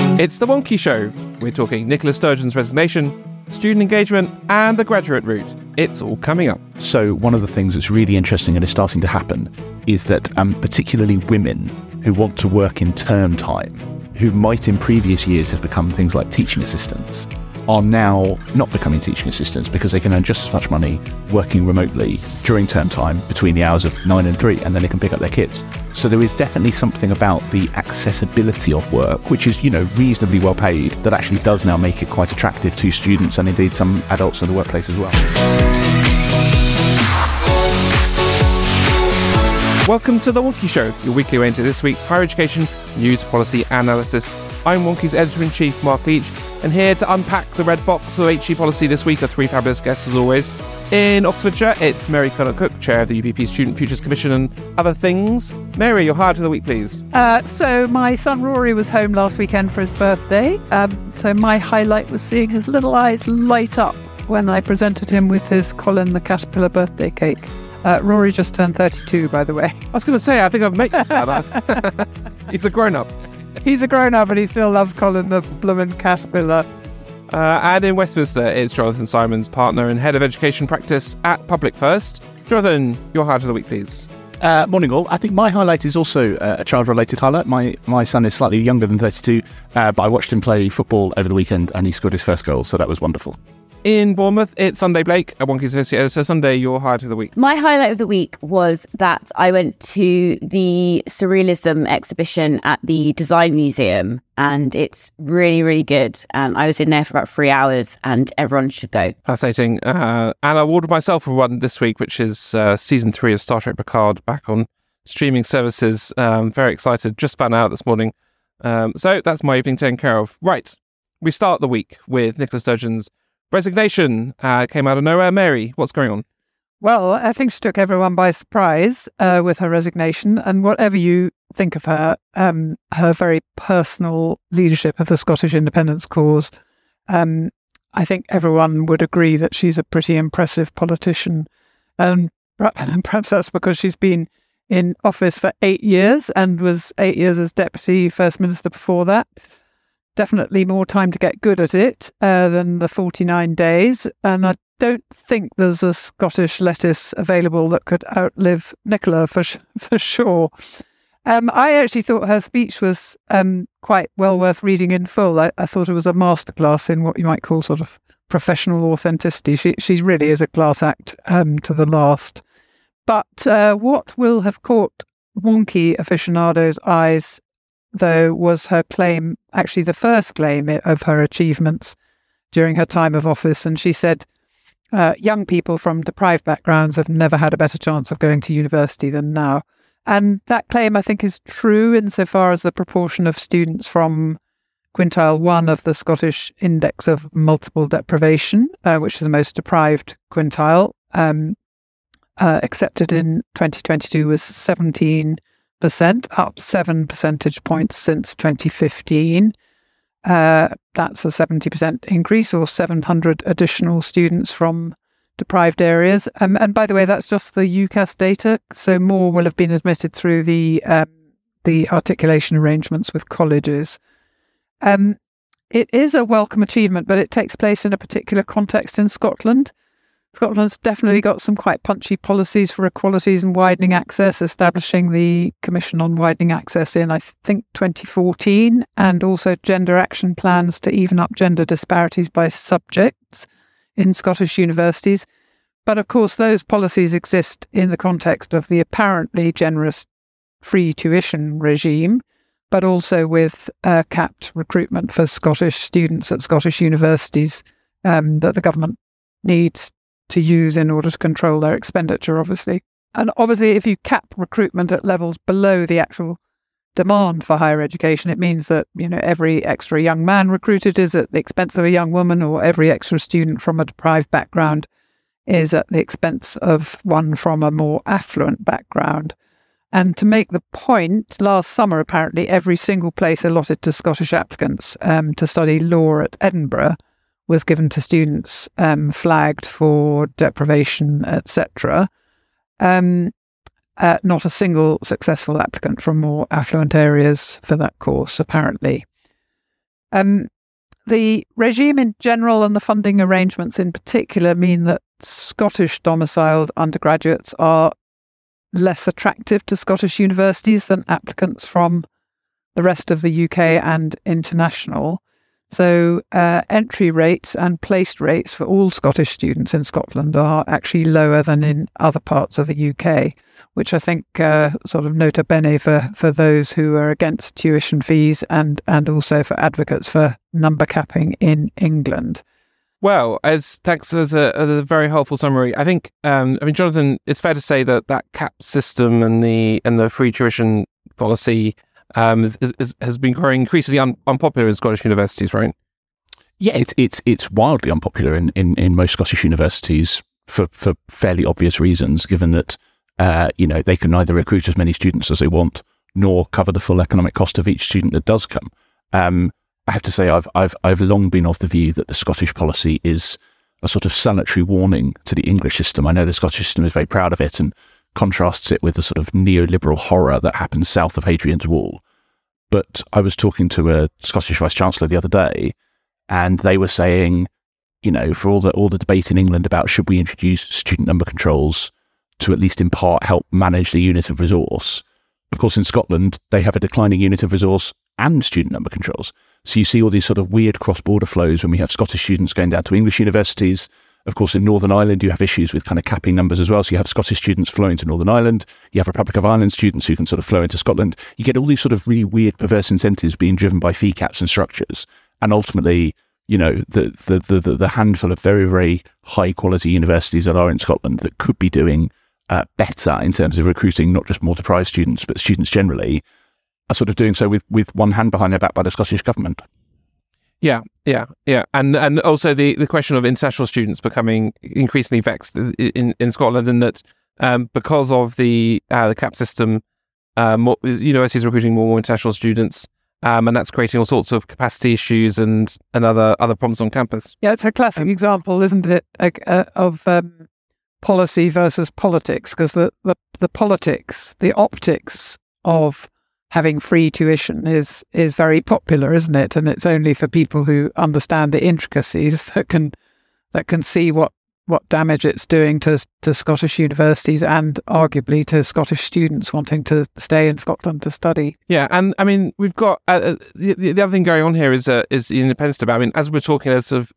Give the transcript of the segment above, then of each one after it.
It's The Wonkhe Show. We're talking Nicola Sturgeon's resignation, student engagement, and the graduate route. It's all coming up. So, one of the things that's really interesting and is starting to happen is that um, particularly women who want to work in term time, who might in previous years have become things like teaching assistants, are now not becoming teaching assistants because they can earn just as much money working remotely during term time between the hours of nine and three, and then they can pick up their kids. So there is definitely something about the accessibility of work, which is, you know, reasonably well paid, that actually does now make it quite attractive to students and indeed some adults in the workplace as well. Welcome to The Wonkhe Show, your weekly way into this week's higher education news policy analysis. I'm Wonkhe's editor in chief, Mark Leach, and here to unpack the red box of HE policy this week are three fabulous guests as always. In Oxfordshire, it's Mary Curnock Cook, chair of the UPP Student Futures Commission and other things. Mary, your highlight of the week, please. Uh, so my son Rory was home last weekend for his birthday. Um, so my highlight was seeing his little eyes light up when I presented him with his Colin the Caterpillar birthday cake. Uh, Rory just turned 32, by the way. I was going to say, I think I've met you. He's a grown up. He's a grown up and he still loves Colin the bloomin' Caterpillar. Uh, and in Westminster, it's Jonathan Simons, partner and head of education practice at Public First. Jonathan, your highlight of the week, please. Uh, morning, all. I think my highlight is also uh, a child-related highlight. My my son is slightly younger than 32, uh, but I watched him play football over the weekend, and he scored his first goal, so that was wonderful. In Bournemouth, it's Sunday Blake, a Wonkhe's Associate Editor. Sunday, your highlight of the week. My highlight of the week was that I went to the Surrealism exhibition at the Design Museum, and it's really, really good. And I was in there for about three hours, and everyone should go. Fascinating. Uh, and I awarded myself for one this week, which is uh, season three of Star Trek Picard back on streaming services. Um, very excited. Just found out this morning. Um, so that's my evening taken care of. Right. We start the week with Nicola Sturgeon's resignation. Uh, came out of nowhere. Mary, what's going on? Well, I think she took everyone by surprise uh, with her resignation. And whatever you think of her, um, her very personal leadership of the Scottish independence cause, um, I think everyone would agree that she's a pretty impressive politician. And perhaps that's because she's been in office for eight years and was eight years as deputy first minister before that. Definitely more time to get good at it uh, than the 49 days. And I don't think there's a Scottish lettuce available that could outlive Nicola for sh- for sure. Um, I actually thought her speech was um, quite well worth reading in full. I, I, thought it was a masterclass in what you might call sort of professional authenticity. She she really is a class act um, to the last. But uh, what will have caught Wonkhe aficionados' eyes, though, was her claim, actually the first claim of her achievements during her time of office. And she said, uh, young people from deprived backgrounds have never had a better chance of going to university than now. And that claim, I think, is true insofar as the proportion of students from quintile one of the Scottish Index of Multiple Deprivation, uh, which is the most deprived quintile, um, uh, accepted in 2022 was 17%, up seven percentage points since 2015. Uh, that's a 70% increase or 700 additional students from deprived areas. Um, and by the way, that's just the UCAS data. So more will have been admitted through the um, the articulation arrangements with colleges. Um, it is a welcome achievement, but it takes place in a particular context in Scotland. Scotland's definitely got some quite punchy policies for equalities and widening access, establishing the Commission on Widening Access in, I think, 2014, and also gender action plans to even up gender disparities by subjects in Scottish universities. But of course, those policies exist in the context of the apparently generous free tuition regime, but also with uh, capped recruitment for Scottish students at Scottish universities um, that the government needs to use in order to control their expenditure, obviously. And obviously, if you cap recruitment at levels below the actual demand for higher education. It means that you know every extra young man recruited is at the expense of a young woman, or every extra student from a deprived background is at the expense of one from a more affluent background. And to make the point, last summer, apparently, every single place allotted to Scottish applicants um, to study law at Edinburgh was given to students um, flagged for deprivation, etc. Um, uh, not a single successful applicant from more affluent areas for that course, apparently. Um, the regime in general and the funding arrangements in particular mean that Scottish domiciled undergraduates are less attractive to Scottish universities than applicants from the rest of the UK and international. So, uh, entry rates and placed rates for all Scottish students in Scotland are actually lower than in other parts of the UK, which I think uh, sort of nota bene for, for those who are against tuition fees and, and also for advocates for number capping in England. Well, as thanks as a, as a very helpful summary. I think, um, I mean, Jonathan, it's fair to say that that cap system and the and the free tuition policy um, is, is, has been growing increasingly un- unpopular in Scottish universities, right? Yeah, it's it's it's wildly unpopular in, in, in most Scottish universities for, for fairly obvious reasons, given that uh, you know they can neither recruit as many students as they want nor cover the full economic cost of each student that does come. Um, I have to say, I've I've I've long been of the view that the Scottish policy is a sort of salutary warning to the English system. I know the Scottish system is very proud of it and contrasts it with the sort of neoliberal horror that happens south of Hadrian's Wall. But I was talking to a Scottish Vice Chancellor the other day, and they were saying, you know, for all the all the debate in England about should we introduce student number controls to at least in part help manage the unit of resource. Of course, in Scotland, they have a declining unit of resource and student number controls. So you see all these sort of weird cross border flows when we have Scottish students going down to English universities. Of course, in Northern Ireland, you have issues with kind of capping numbers as well. So you have Scottish students flowing to Northern Ireland. You have Republic of Ireland students who can sort of flow into Scotland. You get all these sort of really weird, perverse incentives being driven by fee caps and structures. And ultimately, you know, the, the, the, the handful of very, very high quality universities that are in Scotland that could be doing uh, better in terms of recruiting not just more deprived students, but students generally, are sort of doing so with, with one hand behind their back by the Scottish government. Yeah, yeah, yeah, and and also the, the question of international students becoming increasingly vexed in in Scotland, and that um, because of the uh, the cap system, uh, more, universities recruiting more, more international students, um, and that's creating all sorts of capacity issues and and other other problems on campus. Yeah, it's a classic um, example, isn't it, uh, of um, policy versus politics? Because the, the the politics, the optics of having free tuition is is very popular, isn't it? And it's only for people who understand the intricacies that can that can see what what damage it's doing to to Scottish universities and arguably to Scottish students wanting to stay in Scotland to study. Yeah, and I mean we've got uh, uh the, the other thing going on here is uh, is the independence debate. I mean, as we're talking, there's sort of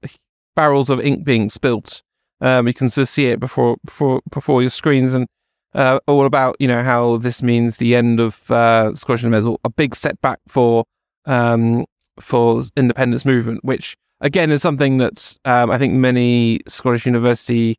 barrels of ink being spilt. Um, you can sort of see it before before before your screens, and uh, all about you know how this means the end of uh, Scottish independence, a big setback for um, for independence movement, which again is something that um, I think many Scottish university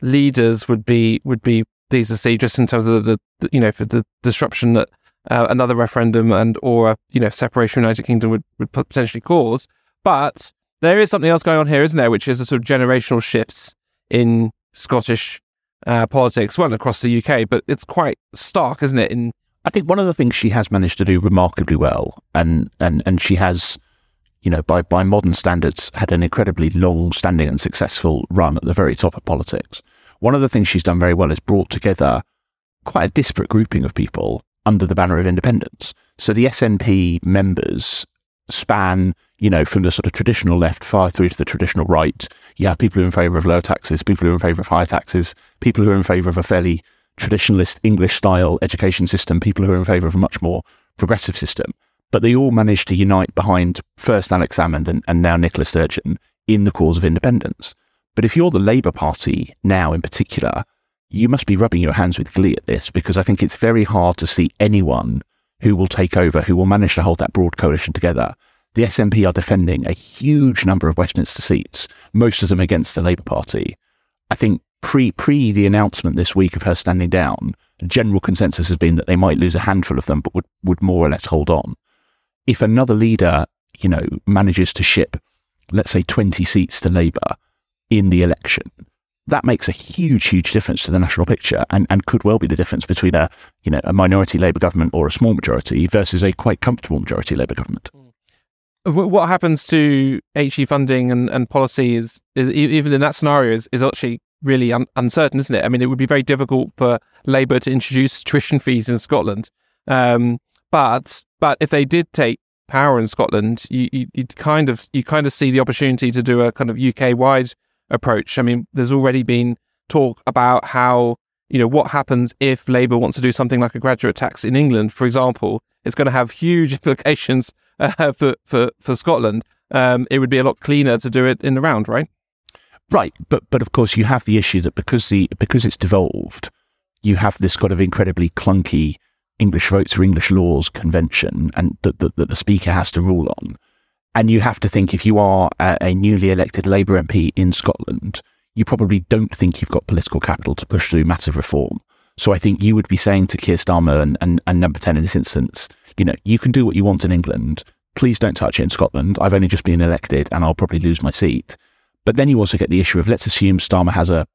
leaders would be would be pleased to see, just in terms of the, the you know for the disruption that uh, another referendum and or a, you know separation of the United Kingdom would, would potentially cause. But there is something else going on here, isn't there? Which is a sort of generational shifts in Scottish uh, politics, well, across the UK, but it's quite stark, isn't it? In I think one of the things she has managed to do remarkably well, and and and she has, you know, by by modern standards, had an incredibly long-standing and successful run at the very top of politics. One of the things she's done very well is brought together quite a disparate grouping of people under the banner of independence. So the SNP members span, you know, from the sort of traditional left far through to the traditional right. You have people who are in favour of lower taxes, people who are in favour of higher taxes, people who are in favour of a fairly traditionalist English style education system, people who are in favour of a much more progressive system. But they all managed to unite behind first Alex Salmond and, and now Nicola Sturgeon in the cause of independence. But if you're the Labour Party now in particular, you must be rubbing your hands with glee at this because I think it's very hard to see anyone who will take over, who will manage to hold that broad coalition together. The SNP are defending a huge number of Westminster seats, most of them against the Labour Party. I think pre pre the announcement this week of her standing down, general consensus has been that they might lose a handful of them, but would, would more or less hold on. If another leader, you know, manages to ship, let's say, 20 seats to Labour in the election, that makes a huge, huge difference to the national picture and, and could well be the difference between a, you know, a minority Labour government or a small majority versus a quite comfortable majority Labour government. What happens to HE funding and, and policy is, is even in that scenario is, is actually really un- uncertain, isn't it? I mean, it would be very difficult for Labour to introduce tuition fees in Scotland. Um, but but if they did take power in Scotland, you, you you kind of you kind of see the opportunity to do a kind of UK wide approach. I mean, there's already been talk about how you know what happens if Labour wants to do something like a graduate tax in England, for example. It's going to have huge implications uh, for for for Scotland. Um, it would be a lot cleaner to do it in the round, right? Right, but but of course you have the issue that because the because it's devolved, you have this kind of incredibly clunky English votes or English laws convention, and that, that, that the speaker has to rule on. And you have to think if you are a, a newly elected Labour MP in Scotland, you probably don't think you've got political capital to push through massive reform. So I think you would be saying to Keir Starmer and, and, and Number 10 in this instance, you know, you can do what you want in England. Please don't touch it in Scotland. I've only just been elected and I'll probably lose my seat. But then you also get the issue of let's assume Starmer has a,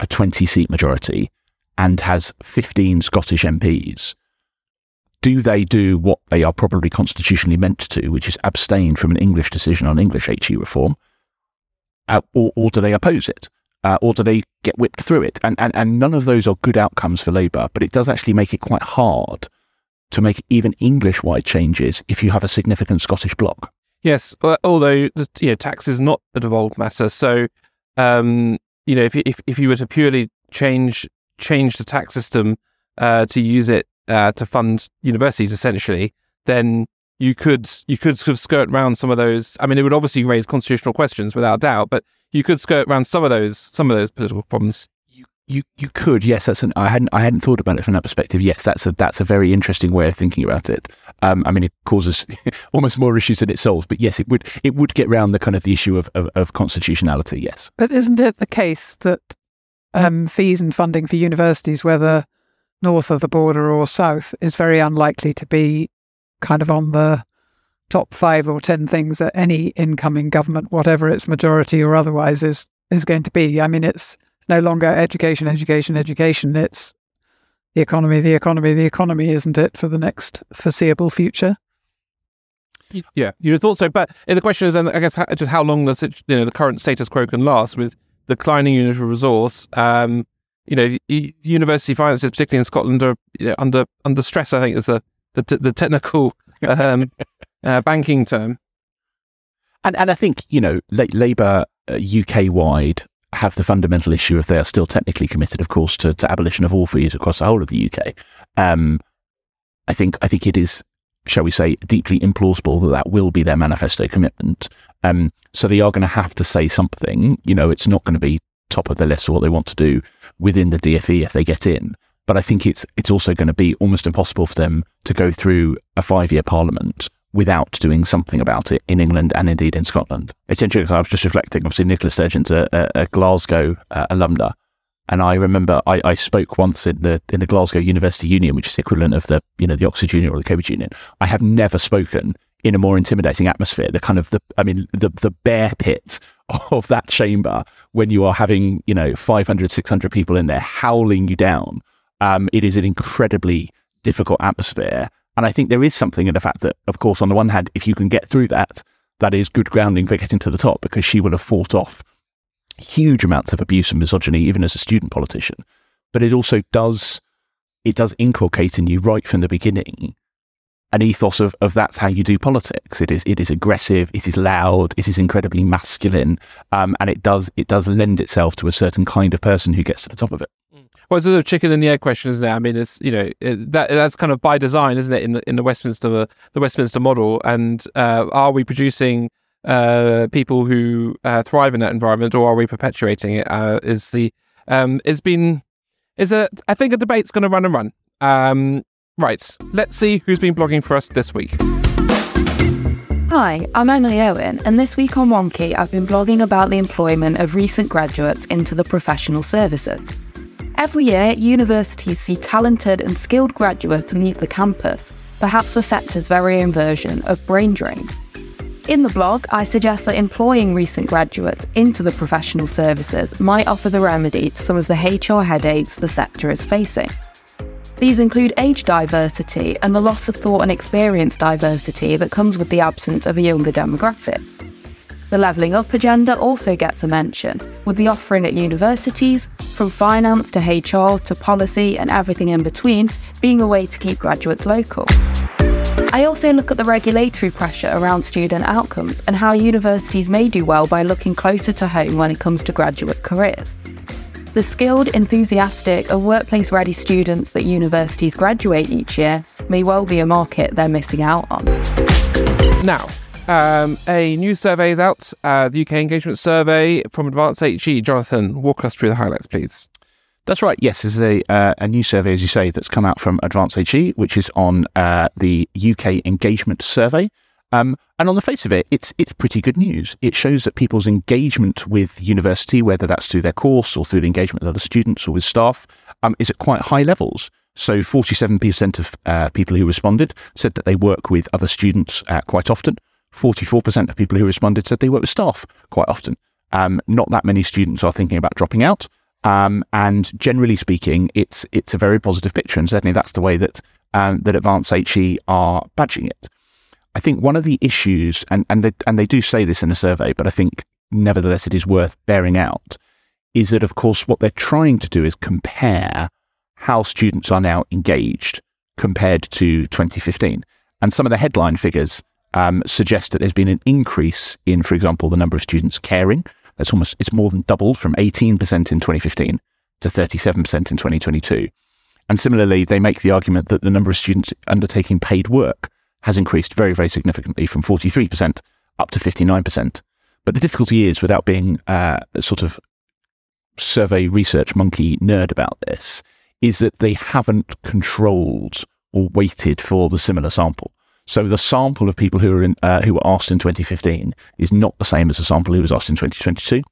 a 20 seat majority and has 15 Scottish MPs. Do they do what they are probably constitutionally meant to, which is abstain from an English decision on English HE reform? Uh, or, or do they oppose it? Uh, or do they get whipped through it? And, and, and none of those are good outcomes for Labour, but it does actually make it quite hard to make even English wide changes if you have a significant Scottish bloc. Yes, although the you know, tax is not a devolved matter, so um, you know if if if you were to purely change change the tax system uh, to use it uh, to fund universities, essentially, then you could you could sort of skirt around some of those. I mean, it would obviously raise constitutional questions without doubt, but you could skirt around some of those some of those political problems. You you could yes that's an I hadn't I hadn't thought about it from that perspective yes that's a that's a very interesting way of thinking about it um, I mean it causes almost more issues than it solves but yes it would it would get round the kind of the issue of, of, of constitutionality yes but isn't it the case that um, fees and funding for universities whether north of the border or south is very unlikely to be kind of on the top five or ten things that any incoming government whatever its majority or otherwise is is going to be I mean it's no longer education, education, education. It's the economy, the economy, the economy, isn't it, for the next foreseeable future? Yeah, you'd have thought so. But the question is, I guess, how, just how long does it, you know, the current status quo can last with declining unit of resource? Um, you know, university finances, particularly in Scotland, are you know, under under stress. I think is the the, the technical um, uh, banking term. And and I think you know, Labour uh, UK wide have the fundamental issue if they are still technically committed, of course, to, to abolition of all fees across the whole of the UK. Um, I think I think it is, shall we say, deeply implausible that that will be their manifesto commitment. Um, so they are going to have to say something. You know, it's not going to be top of the list of what they want to do within the DFE if they get in. But I think it's it's also going to be almost impossible for them to go through a five year parliament without doing something about it in England and indeed in Scotland. It's interesting. Because I was just reflecting. Obviously, Nicola Sturgeon's a, a, a Glasgow uh, alumna, and I remember I, I, spoke once in the in the Glasgow University Union, which is the equivalent of the you know the Oxford Union or the Cambridge Union. I have never spoken in a more intimidating atmosphere. The kind of the I mean the the bear pit of that chamber when you are having you know 500 600 people in there howling you down. Um, it is an incredibly difficult atmosphere and I think there is something in the fact that, of course, on the one hand, if you can get through that, that is good grounding for getting to the top because she will have fought off huge amounts of abuse and misogyny, even as a student politician. But it also does, it does inculcate in you right from the beginning an ethos of, of that's how you do politics. It is it is aggressive, it is loud, it is incredibly masculine, um, and it does it does lend itself to a certain kind of person who gets to the top of it. Well, it's a chicken and the egg question, isn't it? I mean, it's you know it, that that's kind of by design, isn't it? In the in the Westminster the Westminster model, and uh, are we producing uh, people who uh, thrive in that environment, or are we perpetuating it? Uh, is the um, it's been is a I think a debate's going to run and run. Um, right, let's see who's been blogging for us this week. Hi, I'm Emily Owen, and this week on Wonkhe, I've been blogging about the employment of recent graduates into the professional services. Every year, universities see talented and skilled graduates leave the campus, perhaps the sector's very own version of brain drain. In the blog, I suggest that employing recent graduates into the professional services might offer the remedy to some of the HR headaches the sector is facing. These include age diversity and the loss of thought and experience diversity that comes with the absence of a younger demographic. The Levelling Up agenda also gets a mention, with the offering at universities, from finance to HR to policy and everything in between, being a way to keep graduates local. I also look at the regulatory pressure around student outcomes and how universities may do well by looking closer to home when it comes to graduate careers. The skilled, enthusiastic, and workplace ready students that universities graduate each year may well be a market they're missing out on. Now, um, a new survey is out, uh, the UK Engagement Survey from Advanced HE. Jonathan, walk us through the highlights, please. That's right. Yes, this is a uh, a new survey, as you say, that's come out from Advanced HE, which is on uh, the UK Engagement Survey. Um, and on the face of it, it's it's pretty good news. It shows that people's engagement with university, whether that's through their course or through the engagement with other students or with staff, um, is at quite high levels. So, 47% of uh, people who responded said that they work with other students uh, quite often. 44% of people who responded said they work with staff quite often. Um, not that many students are thinking about dropping out. Um, and generally speaking, it's it's a very positive picture, and certainly that's the way that um, that Advanced HE are badging it. I think one of the issues, and, and, they, and they do say this in the survey, but I think nevertheless it is worth bearing out, is that, of course, what they're trying to do is compare how students are now engaged compared to 2015. And some of the headline figures um, suggest that there's been an increase in, for example, the number of students caring. That's almost, it's more than doubled from 18% in 2015 to 37% in 2022. And similarly, they make the argument that the number of students undertaking paid work has increased very, very significantly from 43% up to 59%. But the difficulty is, without being uh, a sort of survey research monkey nerd about this, is that they haven't controlled or waited for the similar sample. So the sample of people who in, uh, who were asked in 2015 is not the same as the sample who was asked in 2022.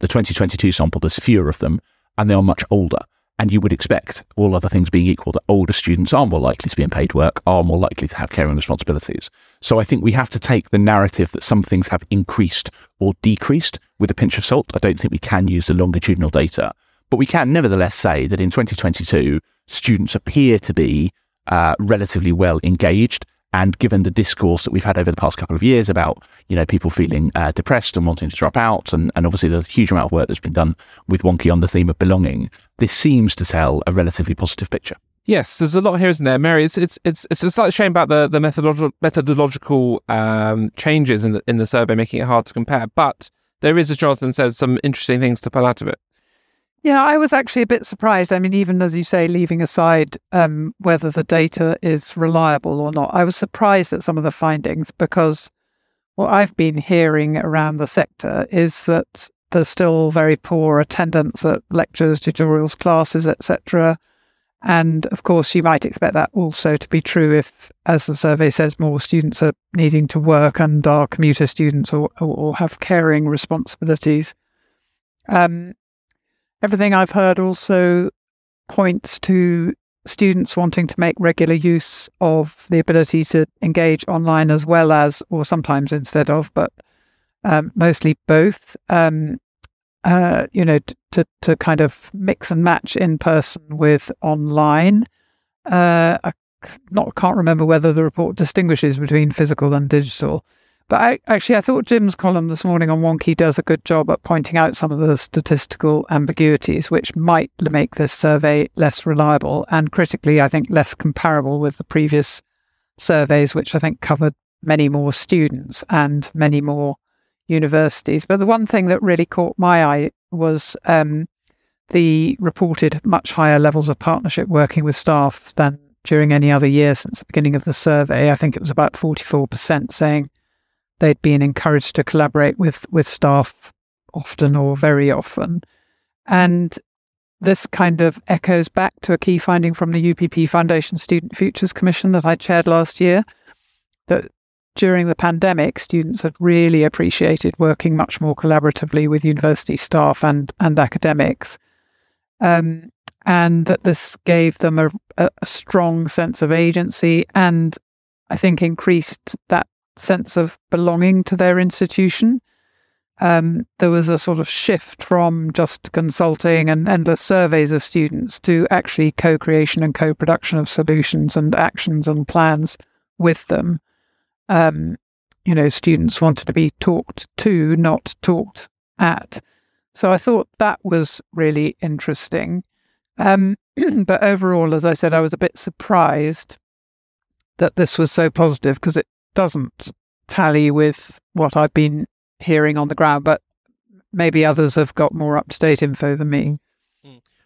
The 2022 sample, there's fewer of them, and they are much older. And you would expect, all other things being equal, that older students are more likely to be in paid work, are more likely to have caring responsibilities. So I think we have to take the narrative that some things have increased or decreased with a pinch of salt. I don't think we can use the longitudinal data, but we can nevertheless say that in 2022, students appear to be uh, relatively well engaged and given the discourse that we've had over the past couple of years about, you know, people feeling uh, depressed and wanting to drop out, and, and obviously the huge amount of work that's been done with Wonkhe on the theme of belonging, this seems to tell a relatively positive picture. Yes, there's a lot here, isn't there, Mary? It's it's it's it's a slight shame about the the methodological methodological um, changes in the in the survey, making it hard to compare. But there is, as Jonathan says, some interesting things to pull out of it. Yeah, I was actually a bit surprised. I mean, even as you say, leaving aside um, whether the data is reliable or not, I was surprised at some of the findings because what I've been hearing around the sector is that there's still very poor attendance at lectures, tutorials, classes, etc. And of course, you might expect that also to be true if, as the survey says, more students are needing to work and are commuter students or, or have caring responsibilities. Um, Everything I've heard also points to students wanting to make regular use of the ability to engage online as well as, or sometimes instead of, but um, mostly both. Um, uh, you know, to to kind of mix and match in person with online. Uh, I not can't remember whether the report distinguishes between physical and digital. But I, actually, I thought Jim's column this morning on Wonkhe does a good job at pointing out some of the statistical ambiguities, which might make this survey less reliable and critically, I think, less comparable with the previous surveys, which I think covered many more students and many more universities. But the one thing that really caught my eye was um, the reported much higher levels of partnership working with staff than during any other year since the beginning of the survey. I think it was about 44% saying they'd been encouraged to collaborate with with staff often or very often. And this kind of echoes back to a key finding from the UPP Foundation Student Futures Commission that I chaired last year that during the pandemic, students had really appreciated working much more collaboratively with university staff and and academics, um, and that this gave them a, a strong sense of agency and I think increased that sense of belonging to their institution. Um, there was a sort of shift from just consulting and endless surveys of students to actually co creation and co production of solutions and actions and plans with them. Um, you know, students wanted to be talked to, not talked at. So I thought that was really interesting. Um, but overall, as I said, I was a bit surprised that this was so positive because it doesn't tally with what I've been hearing on the ground, but maybe others have got more up to date info than me.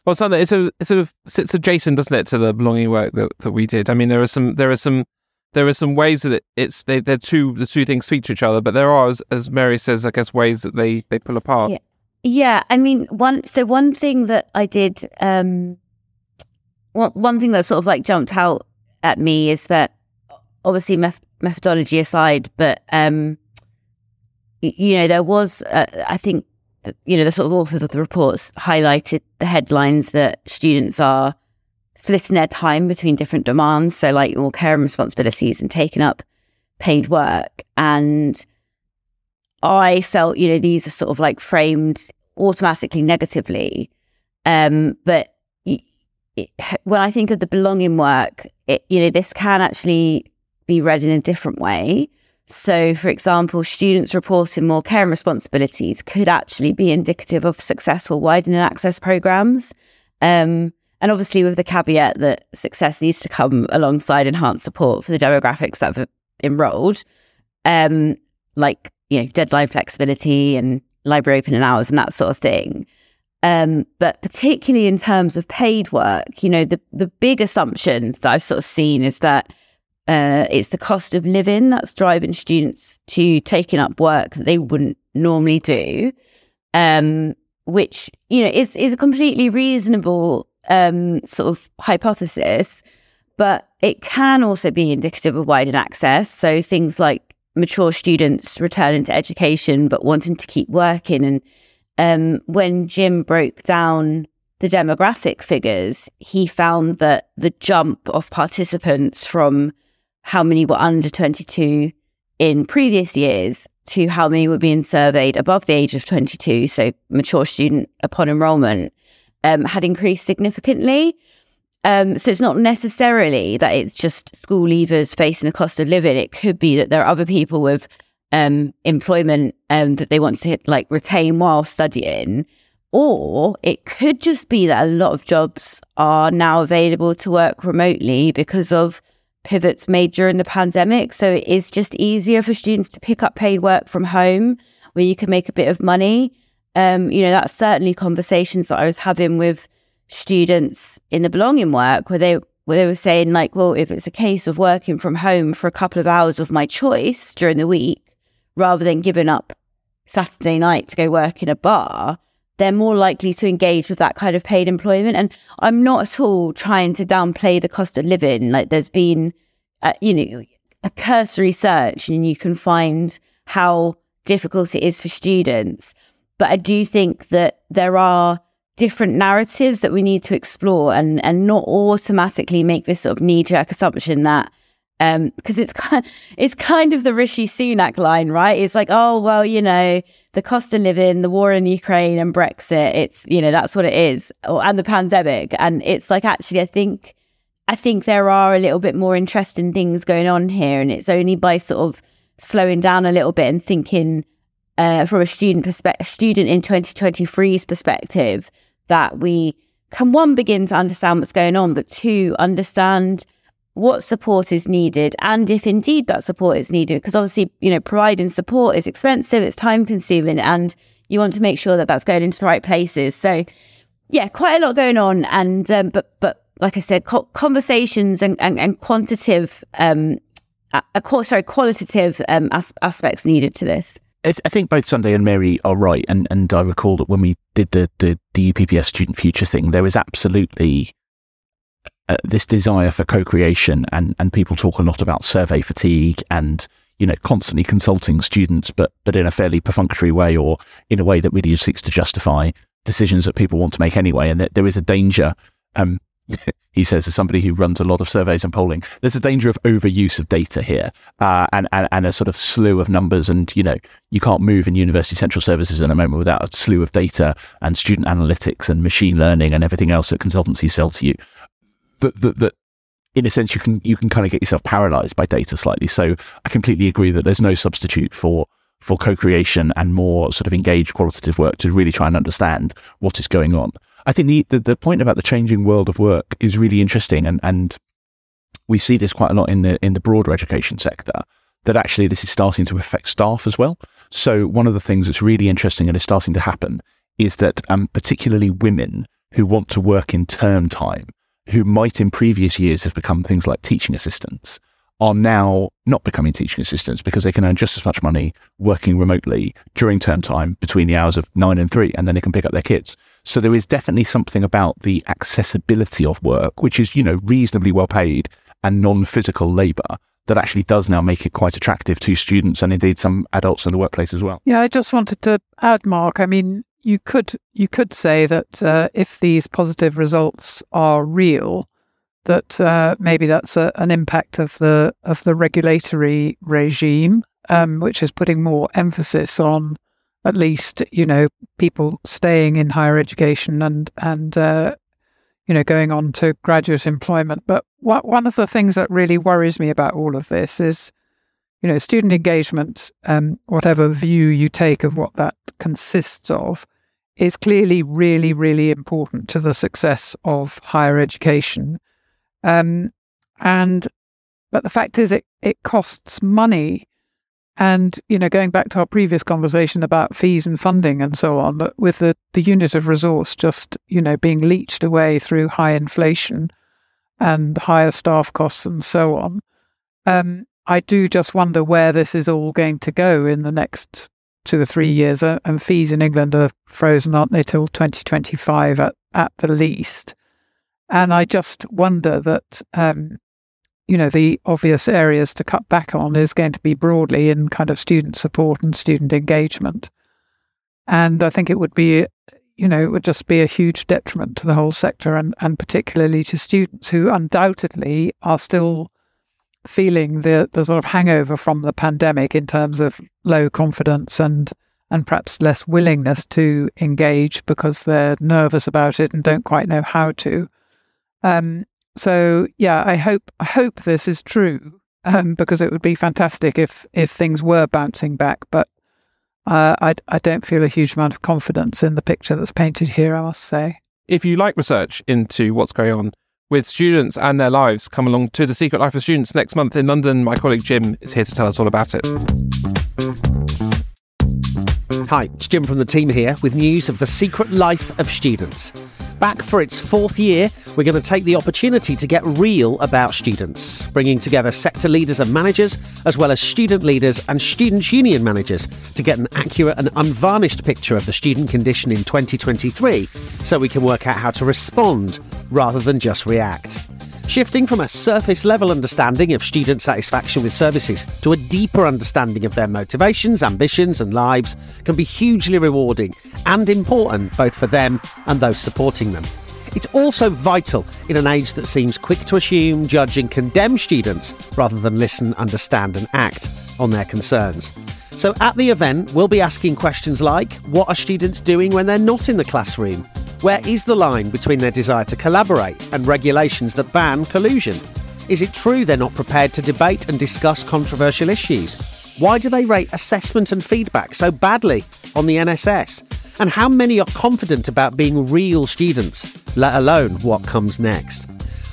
Well, so it's a it sort of sits adjacent, doesn't it, to the belonging work that, that we did? I mean, there are some there are some there are some ways that it, it's they they're two the two things speak to each other, but there are, as, as Mary says, I guess ways that they they pull apart. Yeah. Yeah, I mean, one so one thing that I did, um, one one thing that sort of like jumped out at me is that obviously methodology aside, but um, you know, there was, uh, I think, you know, the sort of authors of the reports highlighted the headlines that students are splitting their time between different demands. So, like more care and responsibilities and taking up paid work. And I felt, you know, these are sort of like framed automatically negatively. Um, but it, when I think of the belonging work, it, you know, this can actually be read in a different way. So, for example, students reporting more care and responsibilities could actually be indicative of successful widening access programs. Um, and obviously, with the caveat that success needs to come alongside enhanced support for the demographics that have enrolled, um, like you know deadline flexibility and library opening hours and that sort of thing. Um, but particularly in terms of paid work, you know, the the big assumption that I've sort of seen is that uh, it's the cost of living that's driving students to taking up work that they wouldn't normally do, um, which you know is is a completely reasonable um, sort of hypothesis, but it can also be indicative of widened access. So things like mature students returning to education but wanting to keep working, and um, when Jim broke down the demographic figures, he found that the jump of participants from how many were under 22 in previous years to how many were being surveyed above the age of 22, so mature student upon enrolment, um, had increased significantly. Um, so it's not necessarily that it's just school leavers facing the cost of living. It could be that there are other people with um, employment um, that they want to like retain while studying, or it could just be that a lot of jobs are now available to work remotely because of pivots made during the pandemic. So it is just easier for students to pick up paid work from home where you can make a bit of money. Um, you know, that's certainly conversations that I was having with students in the belonging work where they where they were saying like, well, if it's a case of working from home for a couple of hours of my choice during the week, rather than giving up Saturday night to go work in a bar, they're more likely to engage with that kind of paid employment. And I'm not at all trying to downplay the cost of living. Like there's been, you know, a cursory search and you can find how difficult it is for students. But I do think that there are different narratives that we need to explore and, and not automatically make this sort of knee jerk assumption that because um, it's kind, it's kind of the Rishi Sunak line, right? It's like, oh well, you know, the cost of living, the war in Ukraine, and Brexit. It's you know that's what it is, or, and the pandemic, and it's like actually, I think, I think there are a little bit more interesting things going on here, and it's only by sort of slowing down a little bit and thinking uh, from a student perspective, student in 2023's perspective, that we can one begin to understand what's going on, but two understand what support is needed and if indeed that support is needed because obviously you know providing support is expensive it's time consuming and you want to make sure that that's going into the right places. So yeah quite a lot going on and um, but but like i said co- conversations and, and, and quantitative um uh, sorry qualitative um, as- aspects needed to this. I think both Sunday and Mary are right, and, and I recall that when we did the, the, the UPPS Student Future thing, there was absolutely uh, this desire for co-creation and and people talk a lot about survey fatigue and you know, constantly consulting students, but but in a fairly perfunctory way or in a way that really seeks to justify decisions that people want to make anyway. And that there is a danger. Um, he says, as somebody who runs a lot of surveys and polling, there's a danger of overuse of data here, uh, and, and and a sort of slew of numbers. And you know, you can't move in university central services in a moment without a slew of data and student analytics and machine learning and everything else that consultancies sell to you. That that, that in a sense, you can you can kind of get yourself paralyzed by data slightly. So I completely agree that there's no substitute for for co-creation and more sort of engaged qualitative work to really try and understand what is going on. I think the, the, the point about the changing world of work is really interesting, and and we see this quite a lot in the in the broader education sector. That actually this is starting to affect staff as well. So one of the things that's really interesting and is starting to happen is that um, particularly women who want to work in term time who might in previous years have become things like teaching assistants are now not becoming teaching assistants because they can earn just as much money working remotely during term time between the hours of nine and three, and then they can pick up their kids. So there is definitely something about the accessibility of work, which is, you know, reasonably well paid and non physical labour that actually does now make it quite attractive to students and indeed some adults in the workplace as well. Yeah, I just wanted to add, Mark. I mean, you could you could say that uh, if these positive results are real, that uh, maybe that's a, an impact of the of the regulatory regime, um, which is putting more emphasis on at least you know people staying in higher education and and uh, you know going on to graduate employment. But what, one of the things that really worries me about all of this is you know student engagement, um, whatever view you take of what that consists of is clearly really, really important to the success of higher education. Um, and but the fact is, it it costs money. And you know, going back to our previous conversation about fees and funding and so on, with the, the unit of resource just you know being leached away through high inflation and higher staff costs and so on, um, I do just wonder where this is all going to go in the next two or three years, uh, and fees in England are frozen, aren't they, till 2025 at, at the least. And I just wonder that, um, you know, the obvious areas to cut back on is going to be broadly in kind of student support and student engagement. And I think it would be, you know, it would just be a huge detriment to the whole sector and, and particularly to students who undoubtedly are still feeling the the sort of hangover from the pandemic in terms of low confidence and and perhaps less willingness to engage because they're nervous about it and don't quite know how to. Um, so yeah, I hope I hope this is true um, because it would be fantastic if if things were bouncing back. But uh, I I don't feel a huge amount of confidence in the picture that's painted here. I must say. If you like research into what's going on with students and their lives. Come along to The Secret Life of Students next month in London. My colleague Jim is here to tell us all about it. Hi, it's Jim from the team here with news of The Secret Life of Students. Back for its fourth year, we're going to take the opportunity to get real about students, bringing together sector leaders and managers, as well as student leaders and students' union managers, to get an accurate and unvarnished picture of the student condition in 2023 so we can work out how to respond rather than just react. Shifting from a surface level understanding of student satisfaction with services to a deeper understanding of their motivations, ambitions, and lives can be hugely rewarding and important both for them and those supporting them. It's also vital in an age that seems quick to assume, judge, and condemn students rather than listen, understand, and act on their concerns. So, at the event, we'll be asking questions like What are students doing when they're not in the classroom? Where is the line between their desire to collaborate and regulations that ban collusion? Is it true they're not prepared to debate and discuss controversial issues? Why do they rate assessment and feedback so badly on the NSS? And how many are confident about being real students, let alone what comes next?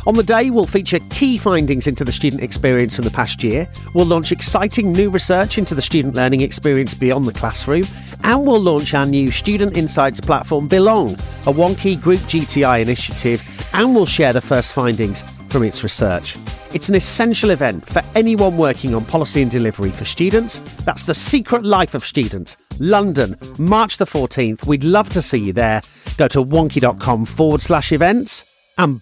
On the day, we'll feature key findings into the student experience from the past year. We'll launch exciting new research into the student learning experience beyond the classroom. And we'll launch our new Student Insights platform, Belong, a Wonkhe Group GTI initiative. And we'll share the first findings from its research. It's an essential event for anyone working on policy and delivery for students. That's The Secret Life of Students, London, March the 14th. We'd love to see you there. Go to wonkhe.com forward slash events and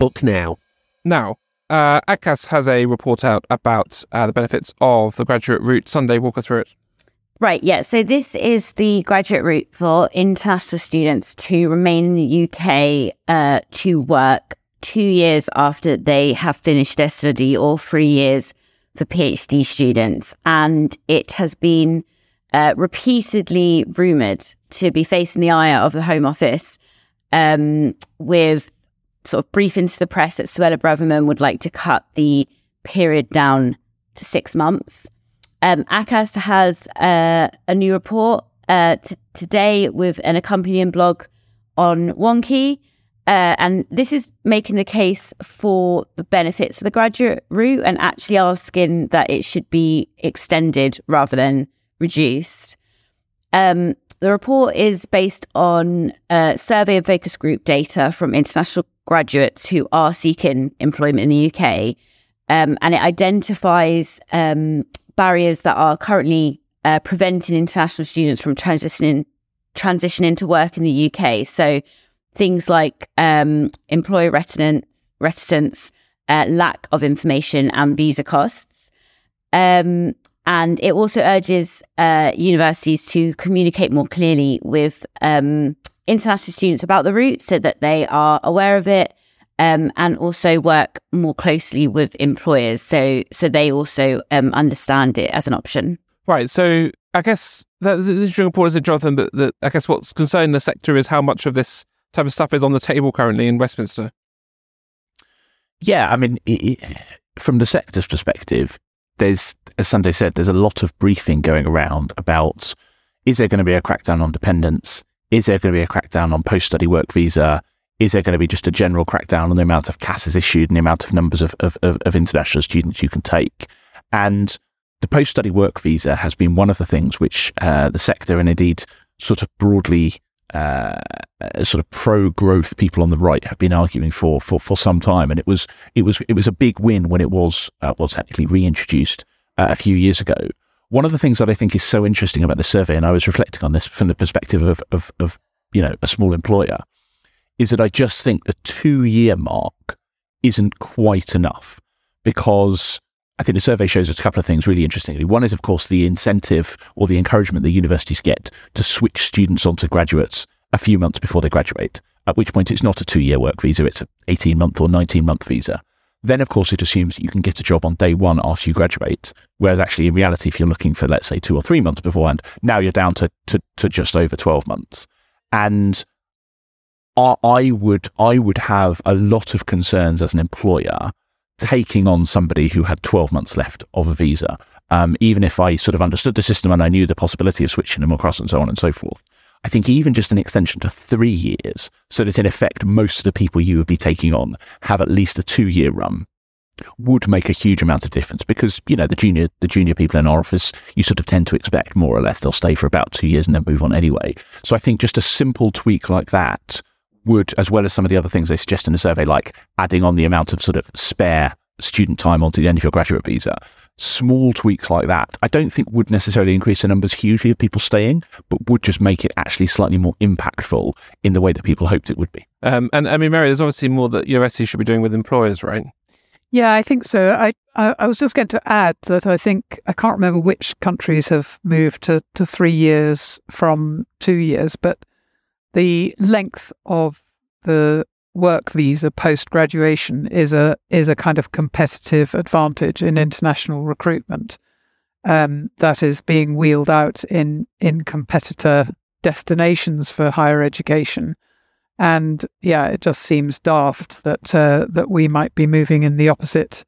Book now. Now, uh, ACAS has a report out about uh, the benefits of the graduate route. Sunday, walk us through it. Right, yeah. So this is the graduate route for international students to remain in the UK uh, to work two years after they have finished their study or three years for PhD students. And it has been uh, repeatedly rumoured to be facing the ire of the Home Office um, with sort of briefings to the press that Suella Braverman would like to cut the period down to six months. Um, ACAS has uh, a new report uh, t- today with an accompanying blog on Wonkhe. Uh, and this is making the case for the benefits of the graduate route and actually asking that it should be extended rather than reduced. Um, the report is based on a survey of focus group data from international graduates who are seeking employment in the UK. Um, and it identifies um, barriers that are currently uh, preventing international students from transitioning transitioning to work in the UK. So things like um, employer reticence, reticence uh, lack of information, and visa costs. Um, and it also urges uh, universities to communicate more clearly with um, international students about the route so that they are aware of it um, and also work more closely with employers so so they also um, understand it as an option. Right. So I guess that the interesting report is, Jonathan, that, that I guess what's concerning the sector is how much of this type of stuff is on the table currently in Westminster. Yeah, I mean, it, it, from the sector's perspective, there's, as Sunday said, there's a lot of briefing going around about is there going to be a crackdown on dependents? Is there going to be a crackdown on post study work visa? Is there going to be just a general crackdown on the amount of CASs issued and the amount of numbers of, of, of, of international students you can take? And the post study work visa has been one of the things which uh, the sector and indeed sort of broadly uh, sort of pro growth people on the right have been arguing for, for for some time, and it was it was it was a big win when it was uh, well technically reintroduced uh, a few years ago. One of the things that I think is so interesting about the survey, and I was reflecting on this from the perspective of of, of you know a small employer, is that I just think the two year mark isn't quite enough because I think the survey shows us a couple of things really interestingly. One is, of course, the incentive or the encouragement the universities get to switch students onto graduates a few months before they graduate, at which point it's not a two year work visa, it's an 18 month or 19 month visa. Then, of course, it assumes that you can get a job on day one after you graduate. Whereas actually, in reality, if you're looking for, let's say, two or three months beforehand, now you're down to, to, to just over 12 months. And I would, I would have a lot of concerns as an employer taking on somebody who had 12 months left of a visa, um, even if I sort of understood the system and I knew the possibility of switching them across and so on and so forth. I think even just an extension to three years, so that in effect, most of the people you would be taking on have at least a two year run, would make a huge amount of difference because, you know, the junior, the junior people in our office, you sort of tend to expect more or less they'll stay for about two years and then move on anyway. So I think just a simple tweak like that would, as well as some of the other things they suggest in the survey, like adding on the amount of sort of spare student time onto the end of your graduate visa, small tweaks like that, I don't think would necessarily increase the numbers hugely of people staying, but would just make it actually slightly more impactful in the way that people hoped it would be. Um, and I mean, Mary, there's obviously more that universities should be doing with employers, right? Yeah, I think so. I, I, I was just going to add that I think I can't remember which countries have moved to, to three years from two years, but the length of the work visa post graduation is a is a kind of competitive advantage in international recruitment um, that is being wheeled out in in competitor destinations for higher education. And yeah, it just seems daft that uh, that we might be moving in the opposite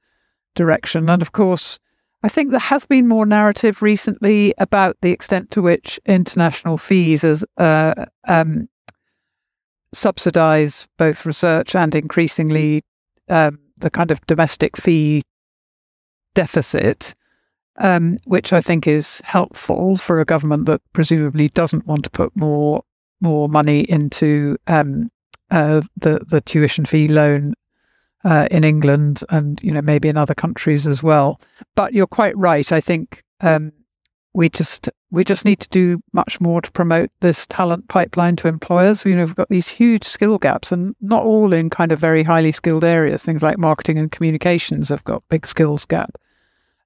direction. And of course, I think there has been more narrative recently about the extent to which international fees as uh, um, subsidize both research and increasingly um, the kind of domestic fee deficit, um, which I think is helpful for a government that presumably doesn't want to put more more money into um, uh, the the tuition fee loan uh, in England and you know maybe in other countries as well. But you're quite right. I think um, we just we just need to do much more to promote this talent pipeline to employers. You know, we've got these huge skill gaps, and not all in kind of very highly skilled areas. Things like marketing and communications have got big skills gap.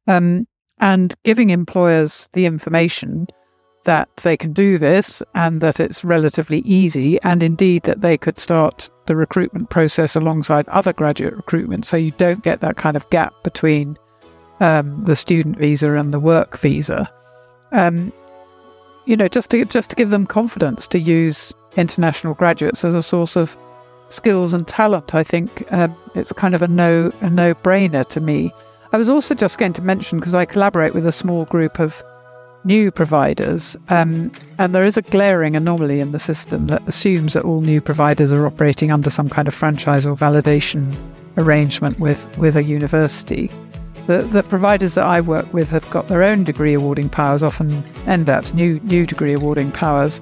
Um, and giving employers the information that they can do this and that it's relatively easy, and indeed that they could start the recruitment process alongside other graduate recruitment, so you don't get that kind of gap between um, the student visa and the work visa um, you know, just to just to give them confidence to use international graduates as a source of skills and talent. I think um, it's kind of a no a no brainer to me. I was also just going to mention because I collaborate with a small group of new providers, um, and there is a glaring anomaly in the system that assumes that all new providers are operating under some kind of franchise or validation arrangement with with a university. The, the providers that I work with have got their own degree awarding powers, often NDAPs, new, new degree awarding powers.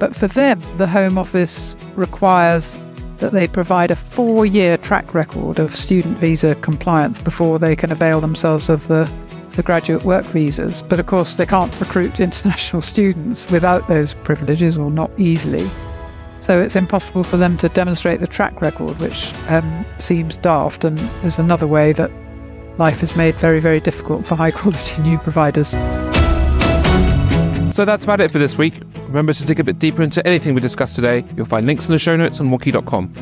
But for them, the Home Office requires that they provide a four year track record of student visa compliance before they can avail themselves of the, the graduate work visas. But of course, they can't recruit international students without those privileges or not easily. So it's impossible for them to demonstrate the track record, which um, seems daft and is another way that life is made very, very difficult for high quality new providers. So that's about it for this week. Remember to dig a bit deeper into anything we discussed today. You'll find links in the show notes on Wonkhe.com.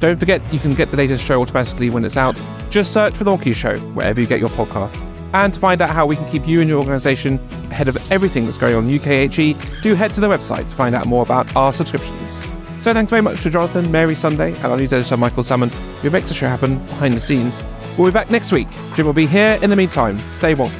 Don't forget, you can get the latest show automatically when it's out. Just search for The Wonkhe Show wherever you get your podcasts. And to find out how we can keep you and your organisation ahead of everything that's going on in UKHE, do head to the website to find out more about our subscriptions. So thanks very much to Jonathan, Mary Sunday, and our news editor Michael Salmon, who makes the show happen behind the scenes. We'll be back next week. Jim will be here. In the meantime, stay warm.